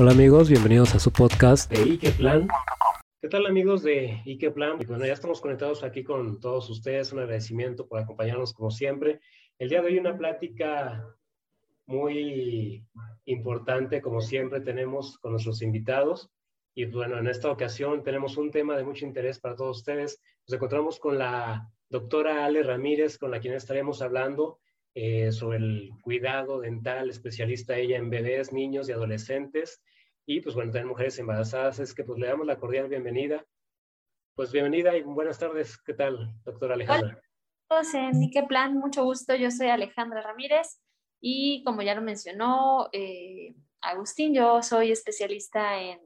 Hola amigos, bienvenidos a su podcast de Ikeplan. ¿Qué tal amigos de Ikeplan? Bueno, ya estamos conectados aquí con todos ustedes. Un agradecimiento por acompañarnos como siempre. El día de hoy una plática muy importante, como siempre tenemos con nuestros invitados. Y bueno, en esta ocasión tenemos un tema de mucho interés para todos ustedes. Nos encontramos con la doctora Ale Ramírez, con la quien estaremos hablando eh, sobre el cuidado dental, especialista ella en bebés, niños y adolescentes y pues bueno, también mujeres embarazadas. Es que pues le damos la cordial bienvenida. Pues bienvenida y buenas tardes. ¿Qué tal, doctora Alejandra? Hola, en qué plan? Mucho gusto. Yo soy Alejandra Ramírez y como ya lo mencionó eh, Agustín, yo soy especialista en,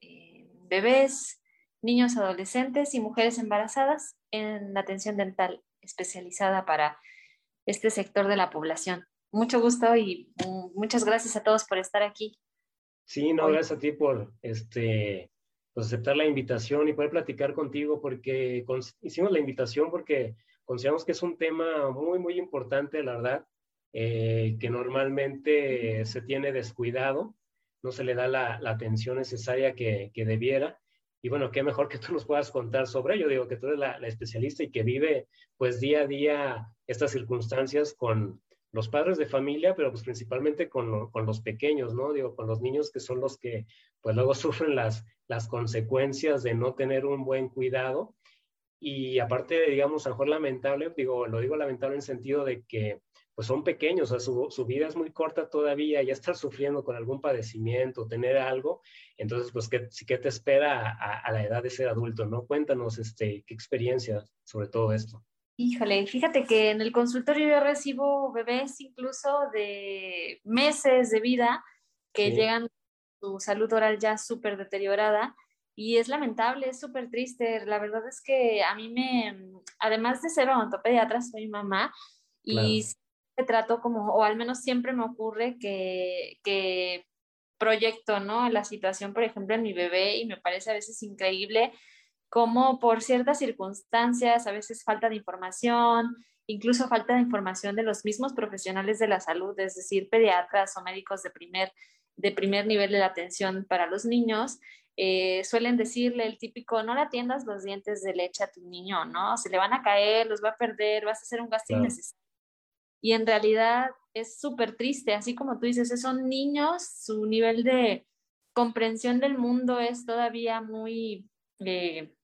en bebés, niños, adolescentes y mujeres embarazadas en atención dental especializada para este sector de la población. Mucho gusto y mm, muchas gracias a todos por estar aquí. Sí, no, gracias a ti por este, pues, aceptar la invitación y poder platicar contigo, porque hicimos la invitación porque consideramos que es un tema muy, muy importante, la verdad, eh, que normalmente se tiene descuidado, no se le da la, la atención necesaria que, que, debiera. Y bueno, qué mejor que tú nos puedas contar sobre ello. Digo que tú eres la, especialista y que vive pues día a día estas circunstancias con los padres de familia, pero pues principalmente con, con, los pequeños, ¿no? Digo, con los niños que son los que pues luego sufren las, las consecuencias de no tener un buen cuidado. Y aparte, digamos, a lo mejor lamentable, digo, lo digo lamentable en el sentido de que pues son pequeños, o sea, su, su, vida es muy corta todavía, ya estar sufriendo con algún padecimiento, tener algo, entonces, pues, ¿qué, qué te espera a, a, la edad de ser adulto, no? Cuéntanos, este, qué experiencia sobre todo esto. Híjole, fíjate que en el consultorio yo recibo bebés incluso de meses de vida que sí. llegan su salud oral ya súper deteriorada y es lamentable, es súper triste. La verdad es que a mí me, además de ser odontopediatra, soy mamá y claro. Trato como, o al menos siempre me ocurre que, que proyecto, ¿no? La situación, por ejemplo, en mi bebé y me parece a veces increíble como por ciertas circunstancias, a veces falta de información, incluso falta de información de los mismos profesionales de la salud, es decir, pediatras o médicos de primer, de primer nivel de la atención para los niños, eh, suelen decirle el típico, no le atiendas los dientes de leche a tu niño, ¿no? Se le van a caer, los va a perder, vas a hacer un gasto claro. innecesario. Y en realidad es súper triste, así como tú dices, son niños, su nivel de comprensión del mundo es todavía muy... Eh,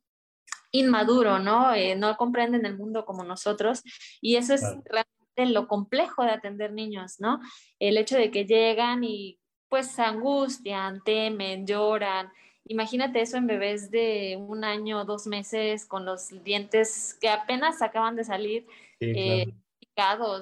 inmaduro, ¿no? Eh, no comprenden el mundo como nosotros y eso es realmente lo complejo de atender niños, ¿no? El hecho de que llegan y pues se angustian, temen, lloran. Imagínate eso en bebés de un año o dos meses con los dientes que apenas acaban de salir. Sí, eh, claro.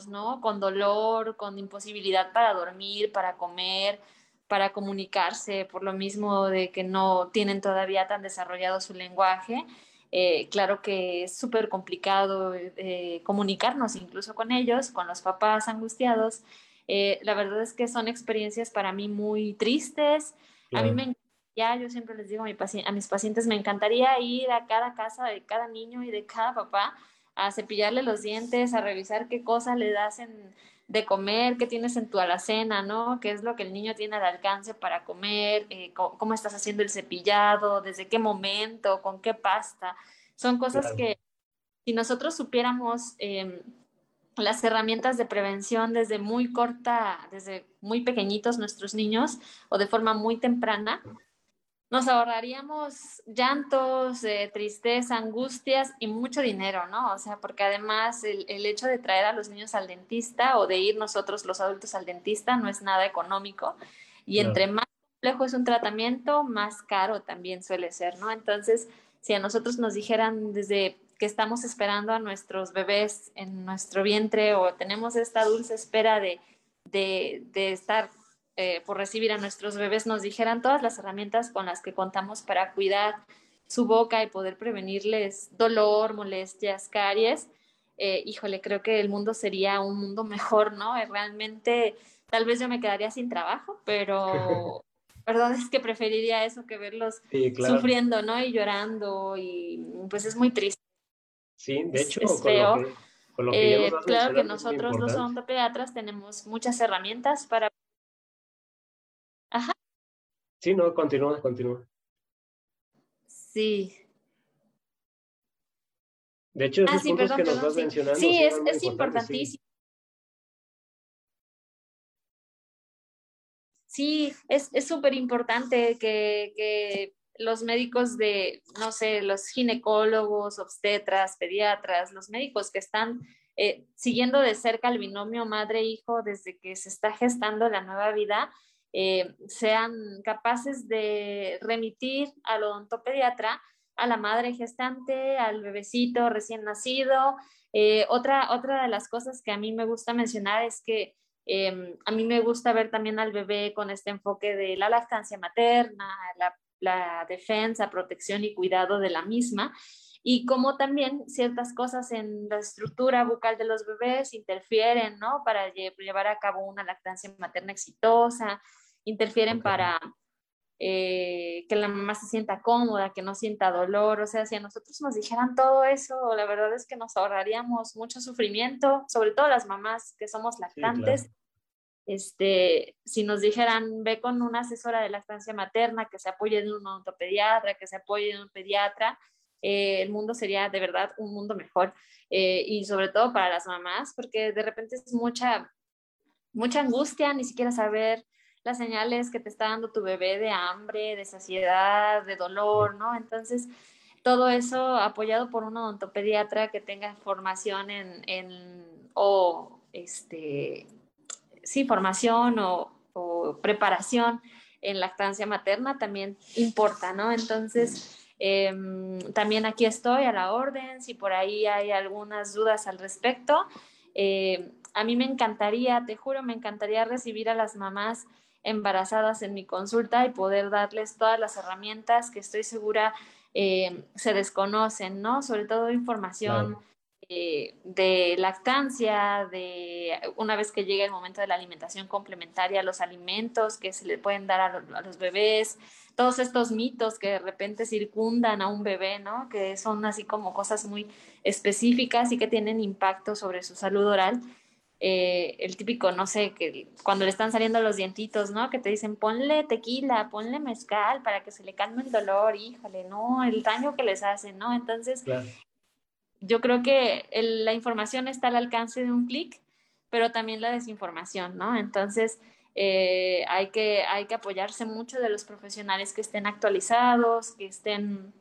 ¿No? Con dolor, con imposibilidad para dormir, para comer, para comunicarse, por lo mismo de que no tienen todavía tan desarrollado su lenguaje. Eh, claro que es súper complicado eh, comunicarnos incluso con ellos, con los papás angustiados. Eh, la verdad es que son experiencias para mí muy tristes. Claro. A mí me ya yo siempre les digo a, mi a mis pacientes, me encantaría ir a cada casa de cada niño y de cada papá a cepillarle los dientes, a revisar qué cosas le das en, de comer, qué tienes en tu alacena, ¿no? ¿Qué es lo que el niño tiene al alcance para comer? Eh, cómo, cómo, estás haciendo el cepillado? ¿Desde qué momento? ¿Con qué pasta? Son cosas claro. que si nosotros supiéramos eh, las herramientas de prevención desde muy corta, desde muy pequeñitos nuestros niños o de forma muy temprana, nos ahorraríamos llantos, eh, tristeza, angustias y mucho dinero, ¿no? O sea, porque además el, el, hecho de traer a los niños al dentista o de ir nosotros los adultos al dentista no es nada económico y entre más complejo es un tratamiento, más caro también suele ser, ¿no? Entonces, si a nosotros nos dijeran desde que estamos esperando a nuestros bebés en nuestro vientre o tenemos esta dulce espera de, de, de estar eh, por recibir a nuestros bebés nos dijeran todas las herramientas con las que contamos para cuidar su boca y poder prevenirles dolor, molestias, caries, eh, híjole, creo que el mundo sería un mundo mejor, ¿no? Eh, realmente, tal vez yo me quedaría sin trabajo, pero verdad es que preferiría eso que verlos sí, claro. sufriendo, ¿no? Y llorando, y pues es muy triste. Sí, de hecho, es, es feo. Con lo que, con lo que eh, claro que nosotros los odontopediatras tenemos muchas herramientas para Sí, no, continúa, continúa. Sí. De hecho, esos Ah, sí, puntos perdón, que nos vas sí. mencionando. Sí, es, es sí. importantísimo. Sí, es es súper importante que, que los médicos de, no sé, los ginecólogos, obstetras, pediatras, los médicos que están eh, siguiendo de cerca el binomio madre-hijo desde que se está gestando la nueva vida, eh, sean capaces de remitir al odontopediatra, a la madre gestante, al bebecito recién nacido. Eh, otra, otra de las cosas que a mí me gusta mencionar es que eh, a mí me gusta ver también al bebé con este enfoque de la lactancia materna, la, defensa, protección y cuidado de la misma y cómo también ciertas cosas en la estructura bucal de los bebés interfieren, ¿no? Para lle- llevar a cabo una lactancia materna exitosa, interfieren para eh, que la mamá se sienta cómoda, que no sienta dolor, o sea, si a nosotros nos dijeran todo eso, la verdad es que nos ahorraríamos mucho sufrimiento, sobre todo las mamás que somos lactantes. Este, si nos dijeran, ve con una asesora de lactancia materna que se apoye en un odontopediatra, que se apoye en un pediatra, eh, el mundo sería de verdad un mundo mejor. Eh, y sobre todo para las mamás, porque de repente es mucha, mucha angustia, ni siquiera saber las señales que te está dando tu bebé de hambre, de saciedad, de dolor, ¿no? Entonces, todo eso apoyado por un odontopediatra que tenga formación en, en o este, sí, formación o, preparación en lactancia materna también importa, ¿no? Entonces, eh, también aquí estoy a la orden, si por ahí hay algunas dudas al respecto. Eh, a mí me encantaría, te juro, me encantaría recibir a las mamás embarazadas en mi consulta y poder darles todas las herramientas que estoy segura eh, se desconocen, ¿no? Sobre todo información Claro. eh, de lactancia, de una vez que llegue el momento de la alimentación complementaria, los alimentos que se le pueden dar a, lo- a los bebés, todos estos mitos que de repente circundan a un bebé, ¿no? Que son así como cosas muy específicas y que tienen impacto sobre su salud oral. Eh, el típico, no sé, que cuando le están saliendo los dientitos, ¿no? Que te dicen, ponle tequila, ponle mezcal para que se le calme el dolor, híjole, no, el daño que les hace, ¿no? Entonces, Claro. yo creo que el- la información está al alcance de un clic, pero también la desinformación, ¿no? Entonces, eh, hay, que, hay que apoyarse mucho de los profesionales que estén actualizados, que estén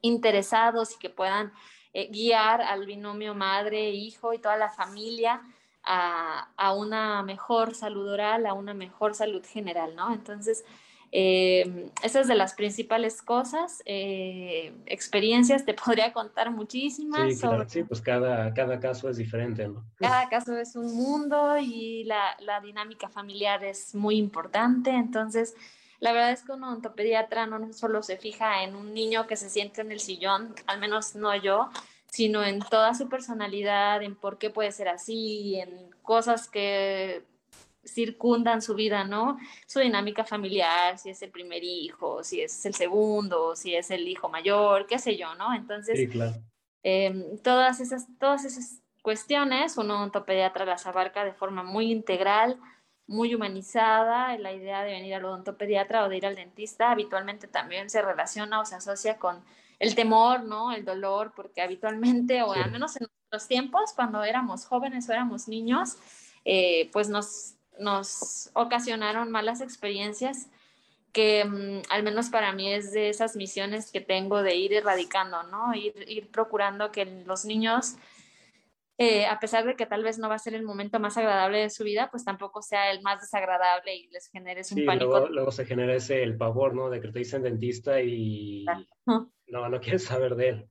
interesados y que puedan eh, guiar al binomio madre-hijo y toda la familia a, a, una mejor salud oral, a una mejor salud general, ¿no? Entonces, eh, esa es de las principales cosas. Eh, experiencias, te podría contar muchísimas. Sí, claro, sobre... sí, pues cada, cada caso es diferente, ¿no? Cada caso es un mundo y la, la, dinámica familiar es muy importante. Entonces, la verdad es que un odontopediatra no solo se fija en un niño que se siente en el sillón, al menos no yo, sino en toda su personalidad, en por qué puede ser así, en cosas que circundan su vida, ¿no? Su dinámica familiar, si es el primer hijo, si es el segundo, si es el hijo mayor, qué sé yo, ¿no? Entonces, sí, claro. eh, todas, esas, todas esas cuestiones, un odontopediatra las abarca de forma muy integral, muy humanizada. La idea de venir al odontopediatra o de ir al dentista habitualmente también se relaciona o se asocia con el temor, ¿no? El dolor, porque habitualmente, o al menos en nuestros tiempos, cuando éramos jóvenes o éramos niños, eh, pues nos, nos ocasionaron malas experiencias que um, al menos para mí es de esas misiones que tengo de ir erradicando, ¿no? Ir, ir procurando que los niños, eh, a pesar de que tal vez no va a ser el momento más agradable de su vida, pues tampoco sea el más desagradable y les generes un sí, pánico. Luego, luego, se genera ese el pavor, ¿no? De que te dicen dentista y no, no, no quieres saber de él.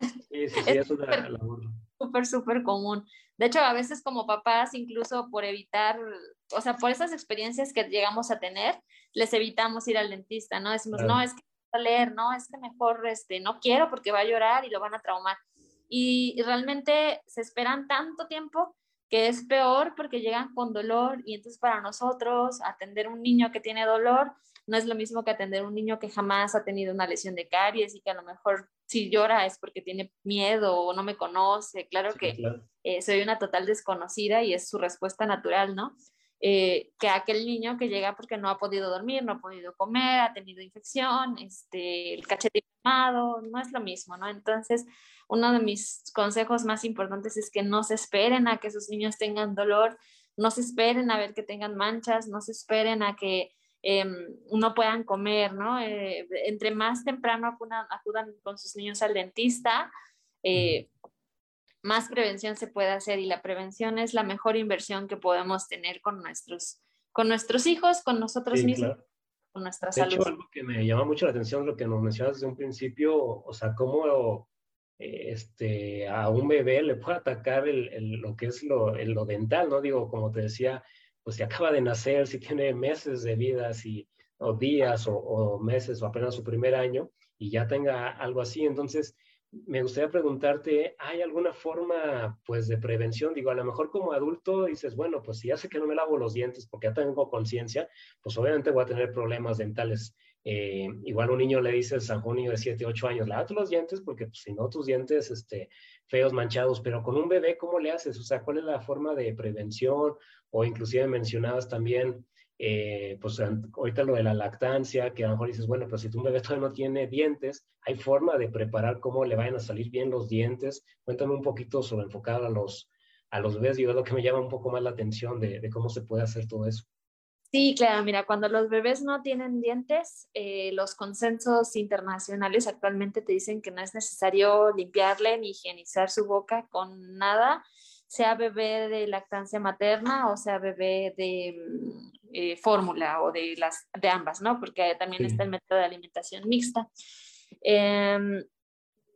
Sí, sí, sí, es, es una labor. Súper, súper común. De hecho, a veces como papás, incluso por evitar, o sea, por esas experiencias que llegamos a tener, les evitamos ir al dentista, ¿no? Decimos, claro. no, es que va a leer, no, es que mejor, este, no quiero porque va a llorar y lo van a traumar. Y realmente se esperan tanto tiempo que es peor porque llegan con dolor y entonces para nosotros atender un niño que tiene dolor no es lo mismo que atender un niño que jamás ha tenido una lesión de caries y que a lo mejor si llora es porque tiene miedo o no me conoce. Claro sí, que claro. Eh, soy una total desconocida y es su respuesta natural, ¿no? eh, que aquel niño que llega porque no ha podido dormir, no ha podido comer, ha tenido infección, este, el cachete inflamado, no es lo mismo, ¿no? Entonces, uno de mis consejos más importantes es que no se esperen a que sus niños tengan dolor, no se esperen a ver que tengan manchas, no se esperen a que eh, no puedan comer, ¿no? Eh, entre más temprano acudan, acudan, con sus niños al dentista, eh, más prevención se puede hacer y la prevención es la mejor inversión que podemos tener con nuestros, con nuestros hijos, con nosotros mismos. Con nuestra de salud. Hecho, algo que me llama mucho la atención, lo que nos mencionas desde un principio, o sea, cómo este, a un bebé le puede atacar el, el, lo que es lo, el, lo dental, ¿no? Digo, como te decía, pues si acaba de nacer, si tiene meses de vida, si, o días o, meses o apenas su primer año y ya tenga algo así. Entonces, me gustaría preguntarte, ¿hay alguna forma pues de prevención? Digo, a lo mejor como adulto dices, bueno, pues si ya sé que no me lavo los dientes porque ya tengo conciencia, pues obviamente voy a tener problemas dentales. Eh, igual un niño le dices a un niño de 7, 8 años, lávate los dientes porque pues, si no tus dientes este, feos, manchados, pero con un bebé, ¿cómo le haces? O sea, ¿cuál es la forma de prevención? O inclusive mencionabas también, eh, pues ahorita lo de la lactancia, que a lo mejor dices, bueno, pero si tu bebé todavía no tiene dientes, ¿hay forma de preparar cómo le vayan a salir bien los dientes? Cuéntame un poquito sobre enfocado a los, a los bebés, digo, es lo que me llama un poco más la atención de cómo se puede hacer todo eso. Sí, claro, mira, cuando los bebés no tienen dientes, eh, los consensos internacionales actualmente te dicen que no es necesario limpiarle ni higienizar su boca con nada, sea bebé de lactancia materna o sea bebé de eh, fórmula o de, las, de ambas, ¿no? Porque también sí. está el método de alimentación mixta. Eh,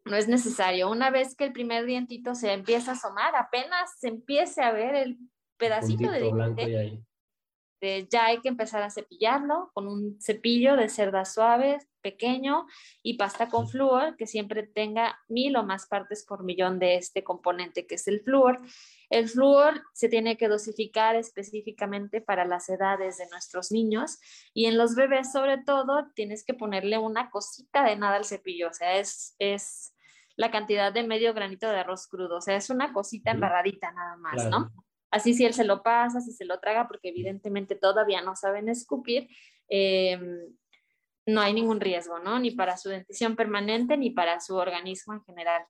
no es necesario. Una vez que el primer dientito se empieza a asomar, apenas se empiece a ver el pedacito de diente, eh, ya hay que empezar a cepillarlo con un cepillo de cerdas suaves, pequeño y pasta con flúor que siempre tenga mil o más partes por millón de este componente que es el flúor. El flúor se tiene que dosificar específicamente para las edades de nuestros niños y en los bebés sobre todo tienes que ponerle una cosita de nada al cepillo, o sea, es, es la cantidad de medio granito de arroz crudo, o sea, es una cosita embarradita nada más, claro. ¿no? Así si él se lo pasa, si se lo traga, porque evidentemente todavía no saben escupir, eh, no hay ningún riesgo, ¿no? Ni para su dentición permanente, ni para su organismo en general.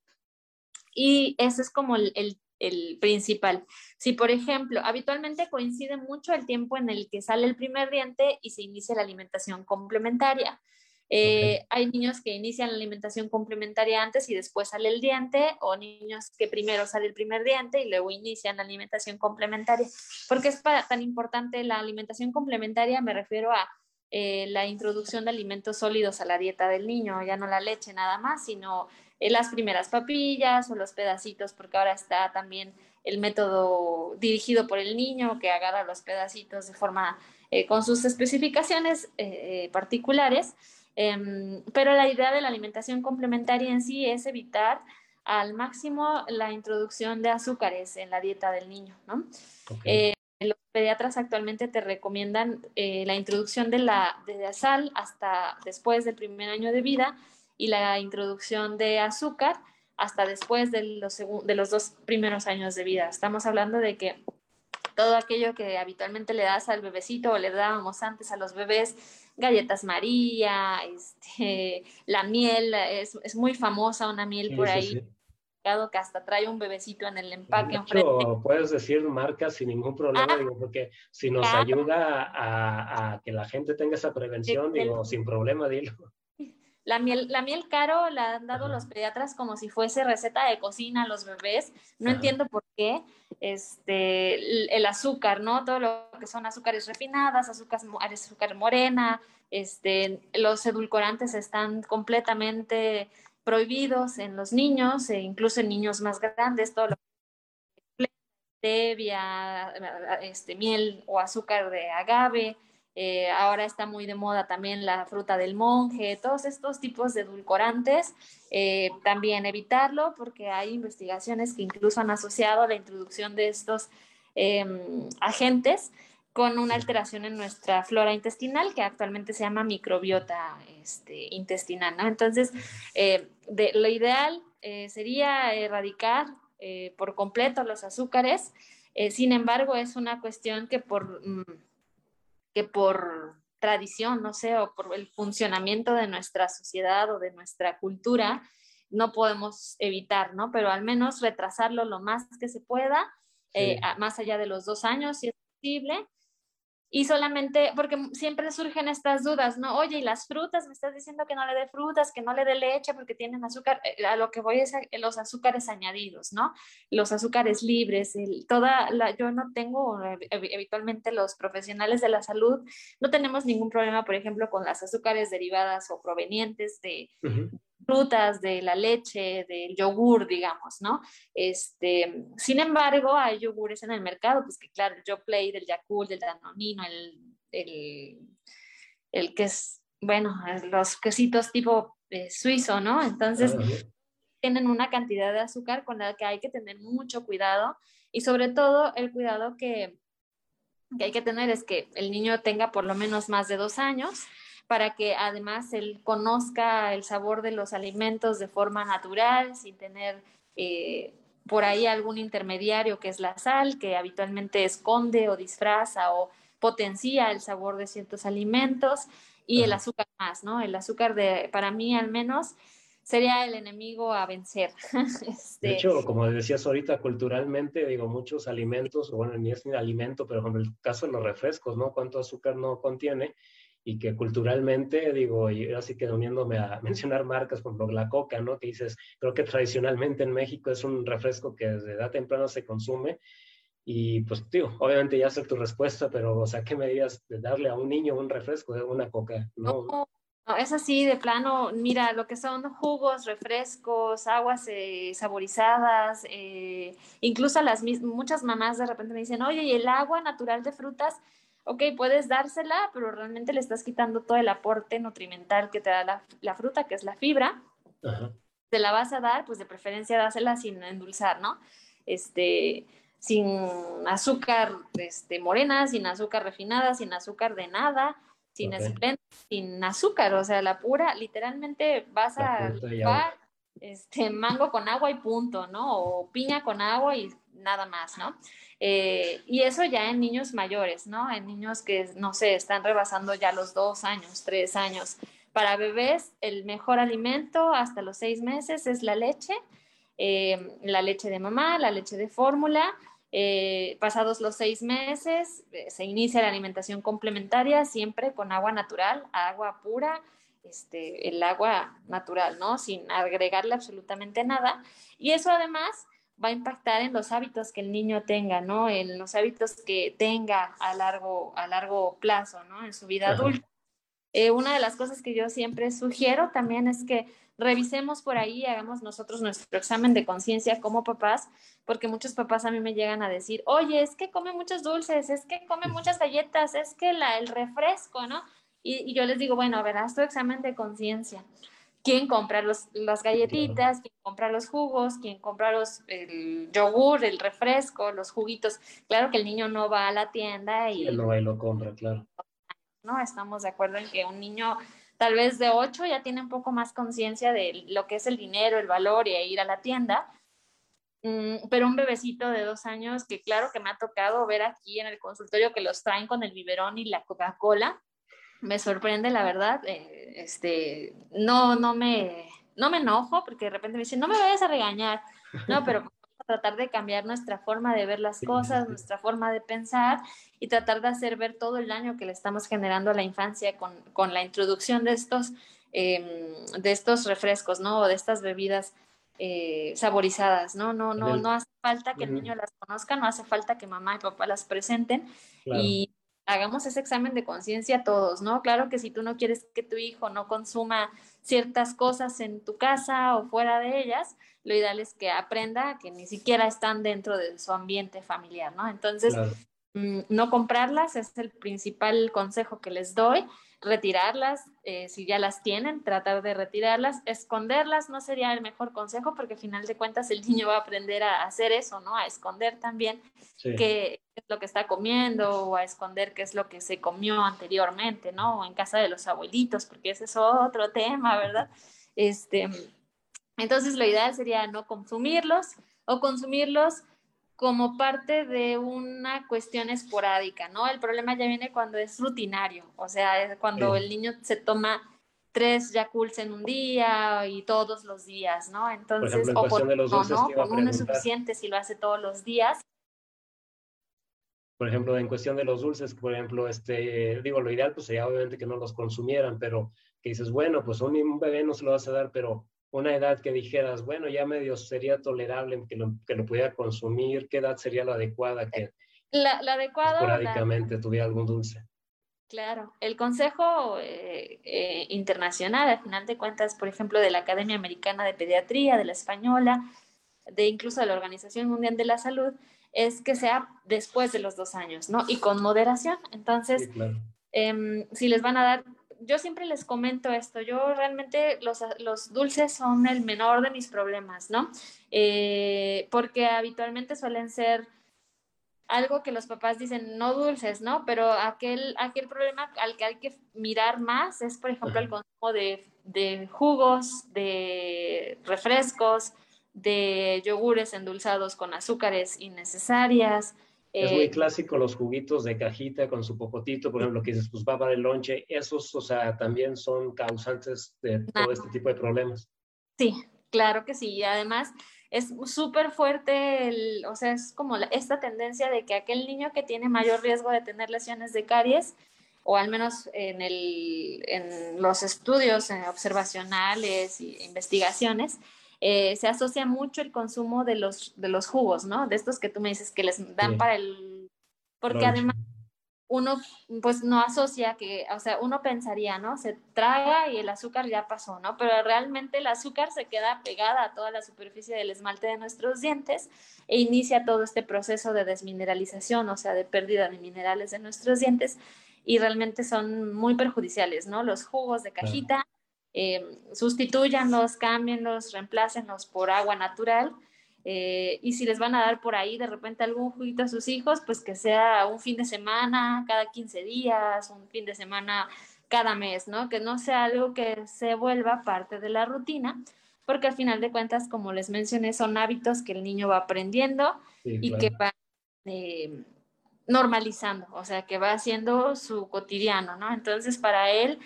Y ese es como el, el, el, principal. Si, por ejemplo, habitualmente coincide mucho el tiempo en el que sale el primer diente y se inicia la alimentación complementaria. Eh, okay. Hay niños que inician la alimentación complementaria antes y después sale el diente, o niños que primero sale el primer diente y luego inician la alimentación complementaria. ¿Por qué es para, tan importante la alimentación complementaria? Me refiero a eh, la introducción de alimentos sólidos a la dieta del niño, ya no la leche nada más, sino eh, las primeras papillas o los pedacitos, porque ahora está también el método dirigido por el niño que agarra los pedacitos de forma eh, con sus especificaciones particulares. Um, pero la idea de la alimentación complementaria en sí es evitar al máximo la introducción de azúcares en la dieta del niño, ¿no? Okay. Eh, los pediatras actualmente te recomiendan eh, la introducción de la, de la sal hasta después del primer año de vida y la introducción de azúcar hasta después de los, de los dos primeros años de vida. Estamos hablando de que todo aquello que habitualmente le das al bebecito o le dábamos antes a los bebés, galletas María, este, la miel, es, es, muy famosa una miel sí, por ahí. Sí, sí. que hasta trae un bebecito en el empaque. De hecho, puedes decir marcas sin ningún problema, ah, digo, porque si nos claro. ayuda a, a, que la gente tenga esa prevención, digo, sin problema, dilo. La miel, la miel caro la han dado los pediatras como si fuese receta de cocina a los bebés. No Ajá. entiendo por qué. Este, el, el, azúcar, ¿no? Todo lo que son azúcares refinadas, azúcar, azúcar morena, este, los edulcorantes están completamente prohibidos en los niños, e incluso en niños más grandes, todo lo que stevia, este, miel o azúcar de agave, eh, ahora está muy de moda también la fruta del monje, todos estos tipos de edulcorantes, eh, también evitarlo porque hay investigaciones que incluso han asociado la introducción de estos eh, agentes con una alteración en nuestra flora intestinal que actualmente se llama microbiota este, intestinal. ¿no? Entonces, eh, de, lo ideal sería erradicar por completo los azúcares sin embargo, es una cuestión que por, mm, que por tradición, no sé, o por el funcionamiento de nuestra sociedad o de nuestra cultura, no podemos evitar, ¿no? Pero al menos retrasarlo lo más que se pueda, eh, más allá de los dos años, si es posible, y solamente, porque siempre surgen estas dudas, ¿no? Oye, ¿y las frutas? Me estás diciendo que no le dé frutas, que no le dé leche porque tienen azúcar. Eh, a lo que voy es los azúcares añadidos, ¿no? Los azúcares libres, toda la, yo no tengo, habitualmente los profesionales de la salud, no tenemos ningún problema, por ejemplo, con las azúcares derivadas o provenientes de, frutas, de la leche, del yogur, digamos, ¿no? Este, sin embargo, hay yogures en el mercado, pues que claro, el play del Yakult, del Danonino, el, el, el, que es, bueno, los quesitos tipo eh, suizo, ¿no? Entonces, tienen una cantidad de azúcar con la que hay que tener mucho cuidado y sobre todo el cuidado que, que hay que tener es que el niño tenga por lo menos más de dos años para que además él conozca el sabor de los alimentos de forma natural, sin tener eh, por ahí algún intermediario que es la sal, que habitualmente esconde o disfraza o potencia el sabor de ciertos alimentos, y el azúcar más, ¿no? El azúcar de, para mí al menos, sería el enemigo a vencer. este... De hecho, como decías ahorita, culturalmente, digo, muchos alimentos, bueno, ni es ni alimento, pero como el caso de los refrescos, ¿no? ¿Cuánto azúcar no contiene? Y que culturalmente, digo, y así que uniéndome a mencionar marcas como la coca, ¿no? Que dices, creo que tradicionalmente en México es un refresco que desde edad temprana se consume y pues, tío, obviamente ya sé tu respuesta, pero, o sea, ¿qué medidas de darle a un niño un refresco, de una coca? No, no, es así, de plano, mira, lo que son jugos, refrescos, aguas eh, saborizadas, eh, incluso las muchas mamás de repente me dicen, oye, ¿y el agua natural de frutas? Ok, puedes dársela, pero realmente le estás quitando todo el aporte nutrimental que te da la, fruta, que es la fibra. Te la vas a dar, pues de preferencia dásela sin endulzar, ¿no? Este, sin azúcar este, morena, sin azúcar refinada, sin azúcar de nada, sin, sin azúcar, o sea, la pura, literalmente vas a este, mango con agua y punto, ¿no? O piña con agua y nada más, ¿no? Eh, y eso ya en niños mayores, ¿no? En niños que, no sé, están rebasando ya los dos años, tres años. Para bebés, el mejor alimento hasta los seis meses es la leche, eh, la leche de mamá, la leche de fórmula. Eh, pasados los seis meses, se inicia la alimentación complementaria siempre con agua natural, agua pura, este, el agua natural, ¿no? Sin agregarle absolutamente nada. Y eso además va a impactar en los hábitos que el niño tenga, ¿no? En los hábitos que tenga a largo, a largo plazo, ¿no? En su vida adulta. Eh, una de las cosas que yo siempre sugiero también es que revisemos por ahí, hagamos nosotros nuestro examen de conciencia como papás, porque muchos papás a mí me llegan a decir, oye, es que come muchos dulces, es que come muchas galletas, es que la, el refresco, ¿no? Y, y yo les digo, bueno, a ver, haz tu examen de conciencia quién compra los, las galletitas, quién compra los jugos, quién compra los, el yogur, el refresco, los juguitos. Claro que el niño no va a la tienda y... Él no va y lo compra, claro. No, estamos de acuerdo en que un niño tal vez de 8 ya tiene un poco más conciencia de lo que es el dinero, el valor y ir a la tienda. Mm, pero un bebecito de dos años que claro que me ha tocado ver aquí en el consultorio que los traen con el biberón y la Coca-Cola, me sorprende, la verdad. Eh, este, no, no me, no me enojo porque de repente me dicen, no me vayas a regañar, no, pero tratar de cambiar nuestra forma de ver las cosas, nuestra forma de pensar y tratar de hacer ver todo el daño que le estamos generando a la infancia con, con la introducción de estos, em, de estos refrescos, ¿no? O de estas bebidas eh, saborizadas, ¿no? No, no, no hace falta que el niño las conozca, no hace falta que mamá y papá las presenten y hagamos ese examen de conciencia todos, ¿no? Claro que si tú no quieres que tu hijo no consuma ciertas cosas en tu casa o fuera de ellas, lo ideal es que aprenda que ni siquiera están dentro de su ambiente familiar, ¿no? Entonces, no comprarlas es el principal consejo que les doy retirarlas, eh, si ya las tienen, tratar de retirarlas, esconderlas no sería el mejor consejo porque al final de cuentas el niño va a aprender a hacer eso, ¿no? A esconder también qué es lo que está comiendo o a esconder qué es lo que se comió anteriormente, ¿no? O en casa de los abuelitos, porque ese es otro tema, ¿verdad? Este, entonces lo ideal sería no consumirlos o consumirlos como parte de una cuestión esporádica, ¿no? El problema ya viene cuando es rutinario, o sea, es cuando el niño se toma tres Yakults en un día y todos los días, ¿no? Entonces, o por, de los no, ¿no? Con uno es suficiente si lo hace todos los días. Por ejemplo, en cuestión de los dulces, por ejemplo, este, digo, lo ideal pues sería obviamente que no los consumieran, pero que dices, bueno, pues un, un bebé no se lo vas a dar, pero una edad que dijeras, bueno, ya medio sería tolerable que lo, que lo pudiera consumir, ¿qué edad sería la adecuada que la, la adecuada esporádicamente tuviera algún dulce? Claro, el Consejo eh, eh, Internacional, al final de cuentas, por ejemplo, de la Academia Americana de Pediatría, de la Española, de incluso de la Organización Mundial de la Salud, es que sea después de los dos años, ¿no? Y con moderación. Entonces, em, si les van a dar yo siempre les comento esto, yo realmente los, los dulces son el menor de mis problemas, ¿no? Eh, porque habitualmente suelen ser algo que los papás dicen no dulces, ¿no? Pero aquel, aquel problema al que hay que mirar más es, por ejemplo, el consumo de, de jugos, de refrescos, de yogures endulzados con azúcares innecesarias, es muy eh, clásico los juguitos de cajita con su popotito, por ejemplo, que dices, pues va para el lonche. Esos, o sea, también son causantes de todo este tipo de problemas. Sí, claro que sí. Y además es súper fuerte, el, o sea, es como esta tendencia de que aquel niño que tiene mayor riesgo de tener lesiones de caries, o al menos en, el, en los estudios observacionales e investigaciones, eh, se asocia mucho el consumo de los, de los jugos, ¿no? De estos que tú me dices que les dan para el... Porque además uno pues no asocia que, o sea, uno pensaría, ¿no? Se traga y el azúcar ya pasó, ¿no? Pero realmente el azúcar se queda pegada a toda la superficie del esmalte de nuestros dientes e inicia todo este proceso de desmineralización, o sea, de pérdida de minerales de nuestros dientes y realmente son muy perjudiciales, ¿no? Los jugos de cajita, eh, sustituyanlos, cámbienlos, reemplácenlos por agua natural. Eh, y si les van a dar por ahí de repente algún juguito a sus hijos, pues que sea un fin de semana cada 15 días, un fin de semana cada mes, ¿no? Que no sea algo que se vuelva parte de la rutina, porque al final de cuentas, como les mencioné, son hábitos que el niño va aprendiendo y que va eh, normalizando, o sea, que va haciendo su cotidiano, ¿no? Entonces, para él,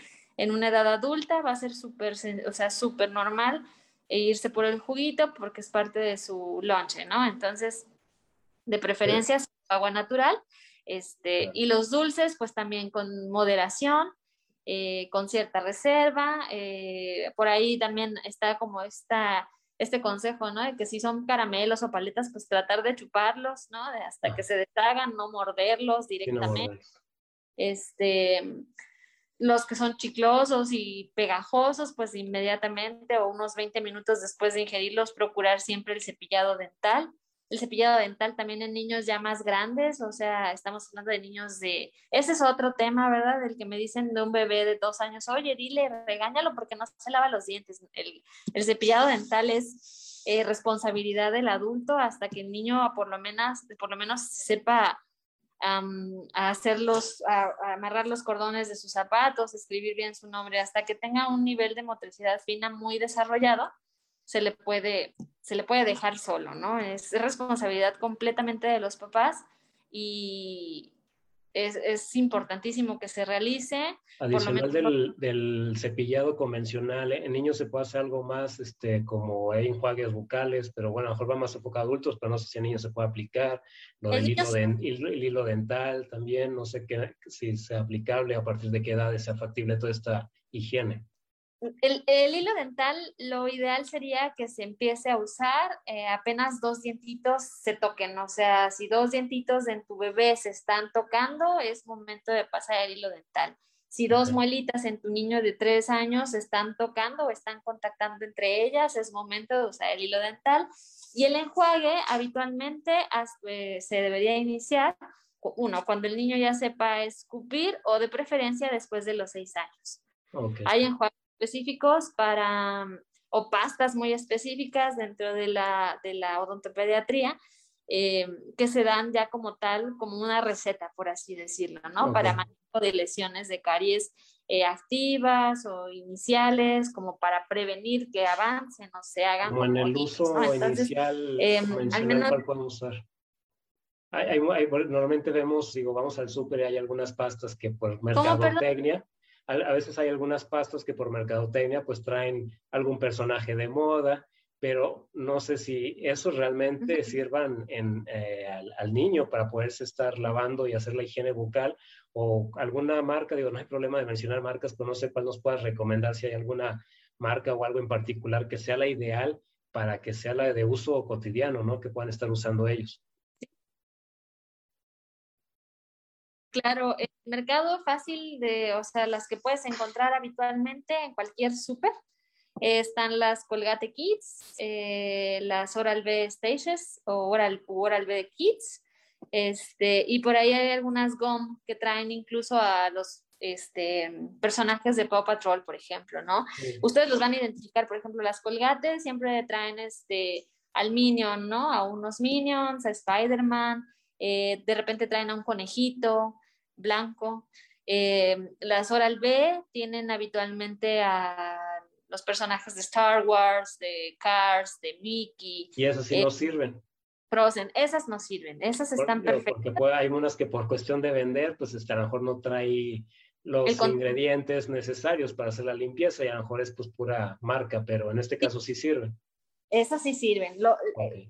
en una edad adulta va a ser súper, o sea, súper normal e irse por el juguito porque es parte de su lonche, ¿no? Entonces, de preferencia, agua natural, este, y los dulces, pues también con moderación, eh, con cierta reserva. Eh, por ahí también está como esta, este consejo, ¿no? De que si son caramelos o paletas, pues tratar de chuparlos, ¿no? De hasta ah. que se deshagan, no morderlos directamente. este, los que son chiclosos y pegajosos, pues inmediatamente o unos 20 minutos después de ingerirlos, procurar siempre el cepillado dental. El cepillado dental también en niños ya más grandes, o sea, estamos hablando de niños de... Ese es otro tema, ¿verdad? Del que me dicen de un bebé de dos años, oye, dile, regáñalo porque no se lava los dientes. El, cepillado dental es eh, responsabilidad del adulto hasta que el niño por lo menos, por lo menos sepa a hacerlos, a, amarrar los cordones de sus zapatos, escribir bien su nombre, hasta que tenga un nivel de motricidad fina muy desarrollado, se le puede, se le puede dejar solo, ¿no? Es responsabilidad completamente de los papás y, es, importantísimo que se realice. Adicional del, del, cepillado convencional, ¿eh? en niños se puede hacer algo más este, como enjuagues bucales, pero bueno, a lo mejor va más enfocado a adultos, pero no sé si en niños se puede aplicar. Lo del hilo, el hilo dental también, no sé qué, si sea aplicable, a partir de qué edad sea factible toda esta higiene. El, el, hilo dental, lo ideal sería que se empiece a usar eh, apenas dos dientitos se toquen. O sea, si dos dientitos en tu bebé se están tocando, es momento de pasar el hilo dental. Si dos muelitas en tu niño de tres años se están tocando o están contactando entre ellas, es momento de usar el hilo dental. Y el enjuague habitualmente eh, se debería iniciar, uno, cuando el niño ya sepa escupir o de preferencia después de los seis años. Hay enjuagues específicos para, o pastas muy específicas dentro de la, de la odontopediatría, eh, que se dan ya como tal, como una receta, por así decirlo, ¿no? Para manejo de lesiones de caries eh, activas o iniciales, como para prevenir que avancen o se hagan. Como en el uso inicial, eh, al menos, podemos usar? normalmente vemos, digo, vamos al súper y hay algunas pastas que por mercadotecnia, a, a, veces hay algunas pastas que por mercadotecnia pues traen algún personaje de moda, pero no sé si eso realmente sirvan en, eh, al, niño para poderse estar lavando y hacer la higiene bucal o alguna marca, digo, no hay problema de mencionar marcas, pero no sé cuál nos puedas recomendar si hay alguna marca o algo en particular que sea la ideal para que sea la de uso cotidiano, ¿no? Que puedan estar usando ellos. Claro, el mercado fácil de, o sea, las que puedes encontrar habitualmente en cualquier súper, están las Colgate Kids, eh, las Oral B Stages o Oral, Oral B Kids, este, y por ahí hay algunas GOM que traen incluso a los este, personajes de Paw Patrol, por ejemplo, ¿no? Ustedes los van a identificar, por ejemplo, las Colgate siempre traen este, al Minion, ¿no? A unos Minions, a Spider-Man, eh, de repente traen a un conejito blanco. Eh, las Oral B tienen habitualmente a los personajes de Star Wars, de Cars, de Mickey. Y esas sí no eh, sirven. Frozen, esas no sirven, esas están perfectas. Porque hay unas que por cuestión de vender, pues este, a lo mejor no trae los ingredientes necesarios para hacer la limpieza y a lo mejor es pues pura marca, pero en este caso sí sirven. Esas sí sirven.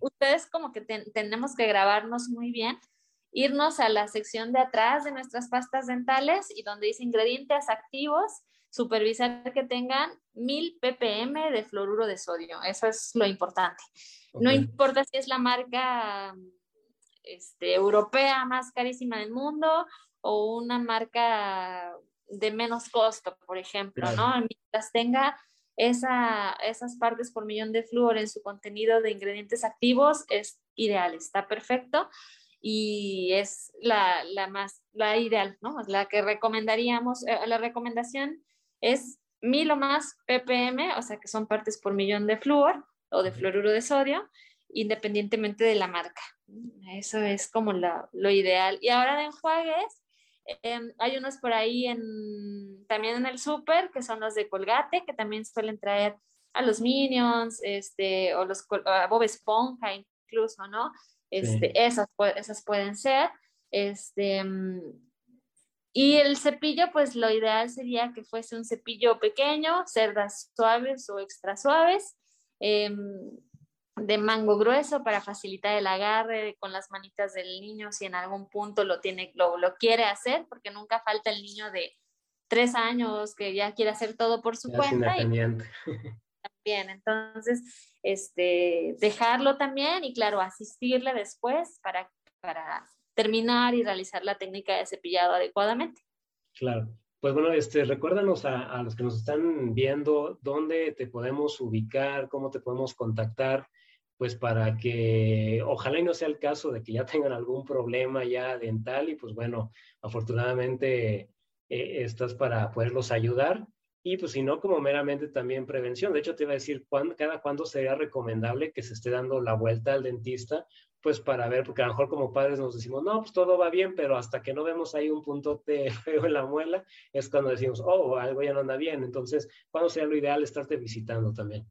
Ustedes como que tenemos que grabarnos muy bien, irnos a la sección de atrás de nuestras pastas dentales y donde dice ingredientes activos supervisar que tengan 1000 ppm de fluoruro de sodio. Eso es lo importante. No importa si es la marca este, europea más carísima del mundo o una marca de menos costo, por ejemplo, ¿no? Mientras tenga esa, esas partes por millón de flúor en su contenido de ingredientes activos, es ideal, está perfecto y es la, la más, la ideal, ¿no? La que recomendaríamos, eh, la recomendación es mil o más ppm, o sea que son partes por millón de flúor o de fluoruro de sodio, independientemente de la marca. Eso es como lo ideal. Y ahora de enjuagues, em, hay unos por ahí en, también en el súper, que son los de Colgate, que también suelen traer a los Minions, este, o los a Bob Esponja incluso, ¿no? Este, esas, esas pueden ser. Este, y el cepillo, pues lo ideal sería que fuese un cepillo pequeño, cerdas suaves o extra suaves, em, de mango grueso para facilitar el agarre con las manitas del niño si en algún punto lo, tiene, lo, lo quiere hacer, porque nunca falta el niño de tres años que ya quiere hacer todo por su cuenta. Y, también, entonces, este, dejarlo también y claro, asistirle después para, para terminar y realizar la técnica de cepillado adecuadamente. Claro. Pues bueno, este, recuérdanos a, los que nos están viendo dónde te podemos ubicar, cómo te podemos contactar, pues para que ojalá y no sea el caso de que ya tengan algún problema ya dental y pues bueno, afortunadamente eh, estás para poderlos ayudar. Y pues si no, como meramente también prevención. De hecho, te iba a decir, ¿cuándo, cada cuándo sería recomendable que se esté dando la vuelta al dentista pues para ver, porque a lo mejor como padres nos decimos, no, pues todo va bien, pero hasta que no vemos ahí un puntote feo en la muela, es cuando decimos, oh, algo ya no anda bien. Entonces, ¿cuándo sería lo ideal estarte visitando también?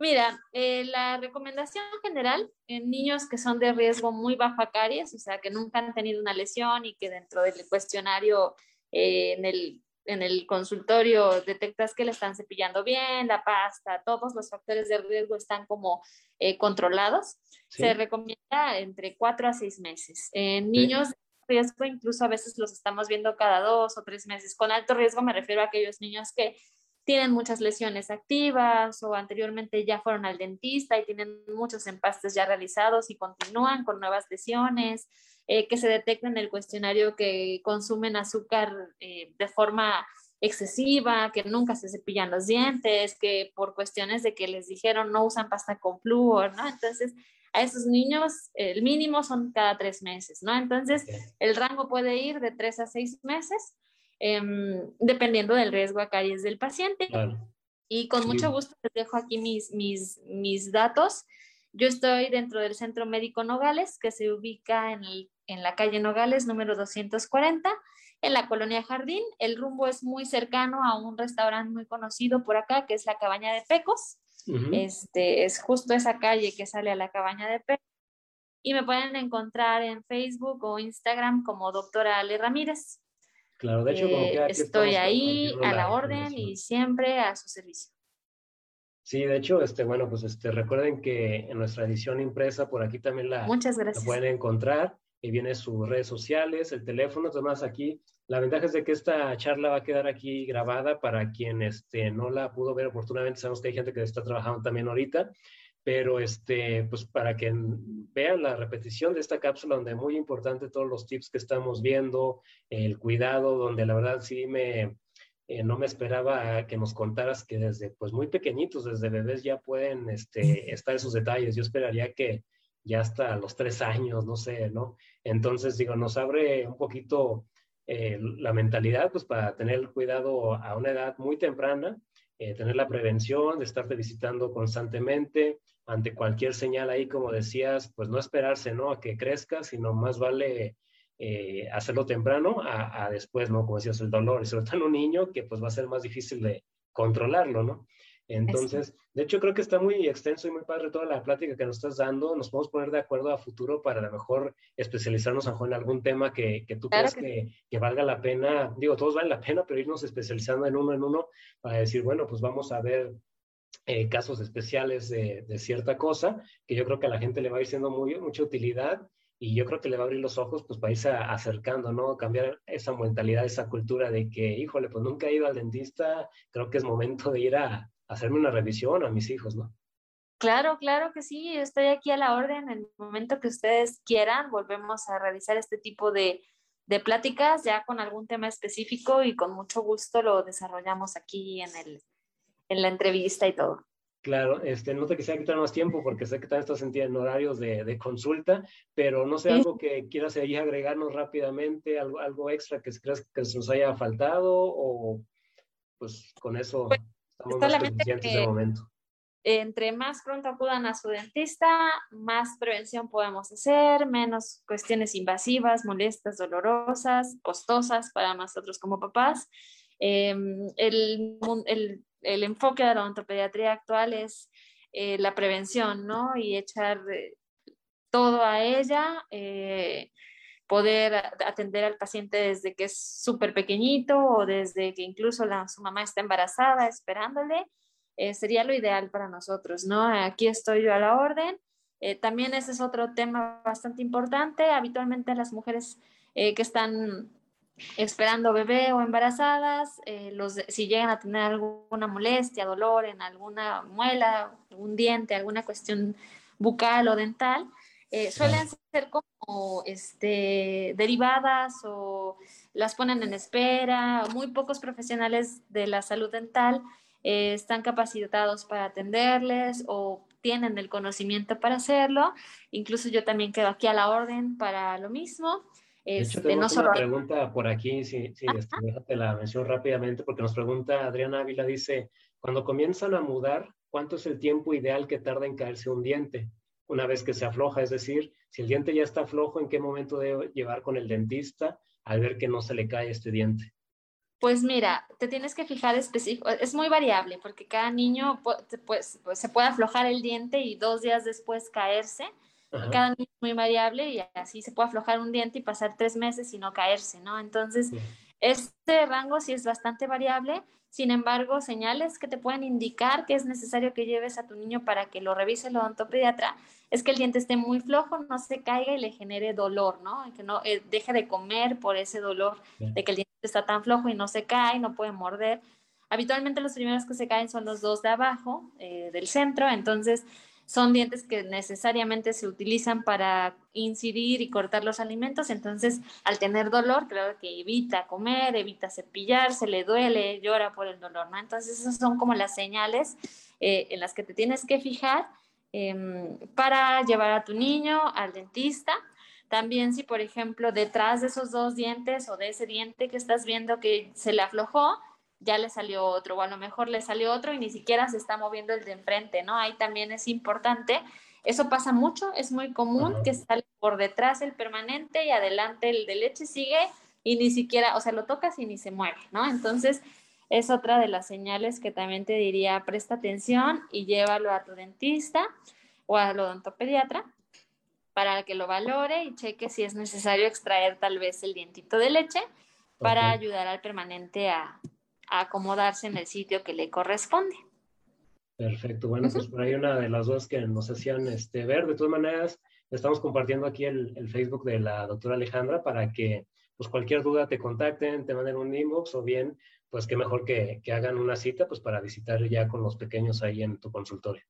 Mira, eh, la recomendación general en niños que son de riesgo muy baja caries, o sea, que nunca han tenido una lesión y que dentro del cuestionario eh, en el en el consultorio detectas que le están cepillando bien, la pasta, todos los factores de riesgo están como eh, controlados, se recomienda entre cuatro a seis meses. En niños de riesgo incluso a veces los estamos viendo cada dos o tres meses. Con alto riesgo me refiero a aquellos niños que tienen muchas lesiones activas o anteriormente ya fueron al dentista y tienen muchos empastes ya realizados y continúan con nuevas lesiones eh, que se detecta en el cuestionario que consumen azúcar eh, de forma excesiva, que nunca se cepillan los dientes, que por cuestiones de que les dijeron no usan pasta con flúor, ¿no? Entonces, a esos niños el mínimo son cada tres meses, ¿no? Entonces, el rango puede ir de tres a seis meses, em, dependiendo del riesgo a caries del paciente. Y con mucho gusto les dejo aquí mis, mis, mis datos. Yo estoy dentro del Centro Médico Nogales, que se ubica en el en la calle Nogales, número 240, en la colonia Jardín. El rumbo es muy cercano a un restaurante muy conocido por acá, que es la Cabaña de Pecos. este, es justo esa calle que sale a la Cabaña de Pecos. y me pueden encontrar en Facebook o Instagram como doctora Ale Ramírez. Claro, de hecho, eh, estoy ahí a la orden y siempre a su servicio. Sí, de hecho, este, bueno, pues este, recuerden que en nuestra edición impresa por aquí también la, Muchas gracias. pueden encontrar y viene sus redes sociales, el teléfono, además aquí. La ventaja es de que esta charla va a quedar aquí grabada para quien este, no la pudo ver oportunamente. Sabemos que hay gente que está trabajando también ahorita, pero este, pues para que vean la repetición de esta cápsula, donde es muy importante todos los tips que estamos viendo, el cuidado, donde la verdad sí me, eh, no me esperaba que nos contaras que desde pues muy pequeñitos, desde bebés ya pueden este, estar esos detalles. Yo esperaría que ya hasta los tres años, no sé, ¿no? Entonces, digo, nos abre un poquito eh, la mentalidad, pues para tener cuidado a una edad muy temprana, eh, tener la prevención de estarte visitando constantemente, ante cualquier señal ahí, como decías, pues no esperarse, ¿no? A que crezca, sino más vale eh, hacerlo temprano a, después, ¿no? Como decías, el dolor, y sobre todo en un niño que pues va a ser más difícil de controlarlo, ¿no? Entonces, de hecho, creo que está muy extenso y muy padre toda la plática que nos estás dando. Nos podemos poner de acuerdo a futuro para a lo mejor especializarnos en algún tema que, que tú creas que, que, valga la pena. Digo, todos valen la pena, pero irnos especializando en uno en uno para decir, bueno, pues vamos a ver eh, casos especiales de, de, cierta cosa, que yo creo que a la gente le va a ir siendo muy, mucha utilidad y yo creo que le va a abrir los ojos pues para irse acercando, ¿no? Cambiar esa mentalidad, esa cultura de que, híjole, pues nunca he ido al dentista, creo que es momento de ir a, hacerme una revisión a mis hijos, ¿no? Claro, claro que sí, estoy aquí a la orden. En el momento que ustedes quieran, volvemos a realizar este tipo de, de pláticas ya con algún tema específico y con mucho gusto lo desarrollamos aquí en, el, en la entrevista y todo. Claro, este, no te quisiera quitar más tiempo porque sé que también estás en, horarios de, de, consulta, pero no sé, algo que quieras ahí agregarnos rápidamente, algo, algo extra que creas que se nos haya faltado o pues con eso pues, estamos más suficientes de momento. Entre más pronto acudan a su dentista, más prevención podemos hacer, menos cuestiones invasivas, molestas, dolorosas, costosas para nosotros como papás. Em, el, el el enfoque de la odontopediatría actual es eh, la prevención, ¿no? Y echar eh, todo a ella, eh, poder atender al paciente desde que es súper pequeñito o desde que incluso la, su mamá está embarazada esperándole, sería lo ideal para nosotros, ¿no? Aquí estoy yo a la orden. también ese es otro tema bastante importante. Habitualmente las mujeres que están esperando bebé o embarazadas, eh, los, si llegan a tener alguna molestia, dolor en alguna muela, un diente, alguna cuestión bucal o dental, eh, suelen ser como este, derivadas o las ponen en espera. Muy pocos profesionales de la salud dental eh, están capacitados para atenderles o tienen el conocimiento para hacerlo. Incluso yo también quedo aquí a la orden para lo mismo. De hecho, este, tenemos una pregunta por aquí, sí, sí este, déjate la mención rápidamente, porque nos pregunta Adriana Ávila, dice, cuando comienzan a mudar, ¿cuánto es el tiempo ideal que tarda en caerse un diente? Una vez que se afloja, es decir, si el diente ya está flojo, ¿en qué momento debe llevar con el dentista al ver que no se le cae este diente? Pues mira, te tienes que fijar específico, es muy variable porque cada niño pues, se puede aflojar el diente y dos días después caerse cada niño es muy variable y así se puede aflojar un diente y pasar tres meses y no caerse, ¿no? Entonces, este rango sí es bastante variable. Sin embargo, señales que te pueden indicar que es necesario que lleves a tu niño para que lo revise el odontopediatra es que el diente esté muy flojo, no se caiga y le genere dolor, ¿no? que no eh, deje de comer por ese dolor de que el diente está tan flojo y no se cae, no puede morder. Habitualmente los primeros que se caen son los dos de abajo, eh, del centro, entonces son dientes que necesariamente se utilizan para incidir y cortar los alimentos, entonces al tener dolor, claro que evita comer, evita cepillarse, le duele, llora por el dolor, ¿no? Entonces esas son como las señales eh, en las que te tienes que fijar em, para llevar a tu niño al dentista. También si, por ejemplo, detrás de esos dos dientes o de ese diente que estás viendo que se le aflojó, ya le salió otro, o a lo mejor le salió otro y ni siquiera se está moviendo el de enfrente, ¿no? Ahí también es importante. Eso pasa mucho, es muy común que sale por detrás el permanente y adelante el de leche sigue y ni siquiera, o sea, lo tocas y ni se mueve, ¿no? Entonces, es otra de las señales que también te diría, presta atención y llévalo a tu dentista o al odontopediatra para que lo valore y cheque si es necesario extraer tal vez el dientito de leche para ayudar al permanente a, acomodarse en el sitio que le corresponde. Perfecto. Bueno, pues por ahí una de las dudas que nos hacían este, ver. De todas maneras, estamos compartiendo aquí el, el, Facebook de la doctora Alejandra para que pues cualquier duda te contacten, te manden un inbox o bien, pues qué mejor que, que hagan una cita pues para visitar ya con los pequeños ahí en tu consultorio.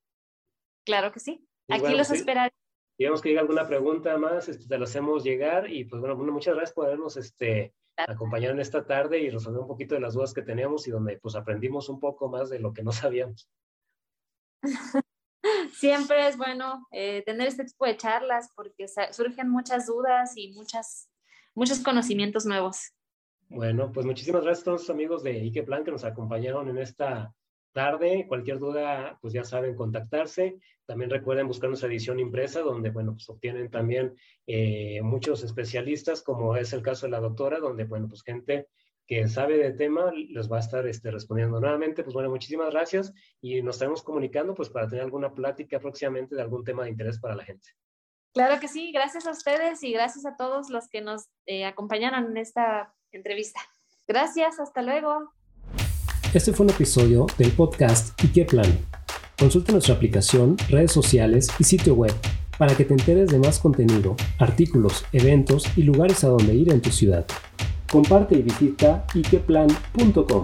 Claro que sí. Aquí los esperaré. Digamos que llega alguna pregunta más, este, te la hacemos llegar y pues bueno, muchas gracias por habernos este, acompañado en esta tarde y resolver un poquito de las dudas que teníamos y donde pues aprendimos un poco más de lo que no sabíamos. Siempre es bueno eh, tener este tipo de charlas porque surgen muchas dudas y muchas, muchos conocimientos nuevos. Bueno, pues muchísimas gracias a todos los amigos de Ike Plan que nos acompañaron en esta tarde. Cualquier duda, pues ya saben contactarse. También recuerden buscar nuestra edición impresa, donde, bueno, pues obtienen también eh, muchos especialistas, como es el caso de la doctora, donde, bueno, pues gente que sabe de tema les va a estar este, respondiendo nuevamente. Pues bueno, muchísimas gracias y nos estaremos comunicando pues para tener alguna plática próximamente de algún tema de interés para la gente. Claro que sí, gracias a ustedes y gracias a todos los que nos eh, acompañaron en esta entrevista. Gracias, hasta luego. Este fue un episodio del podcast ¿Y qué plan? Consulta nuestra aplicación, redes sociales y sitio web para que te enteres de más contenido, artículos, eventos y lugares a donde ir en tu ciudad. Comparte y visita ikeplan.com.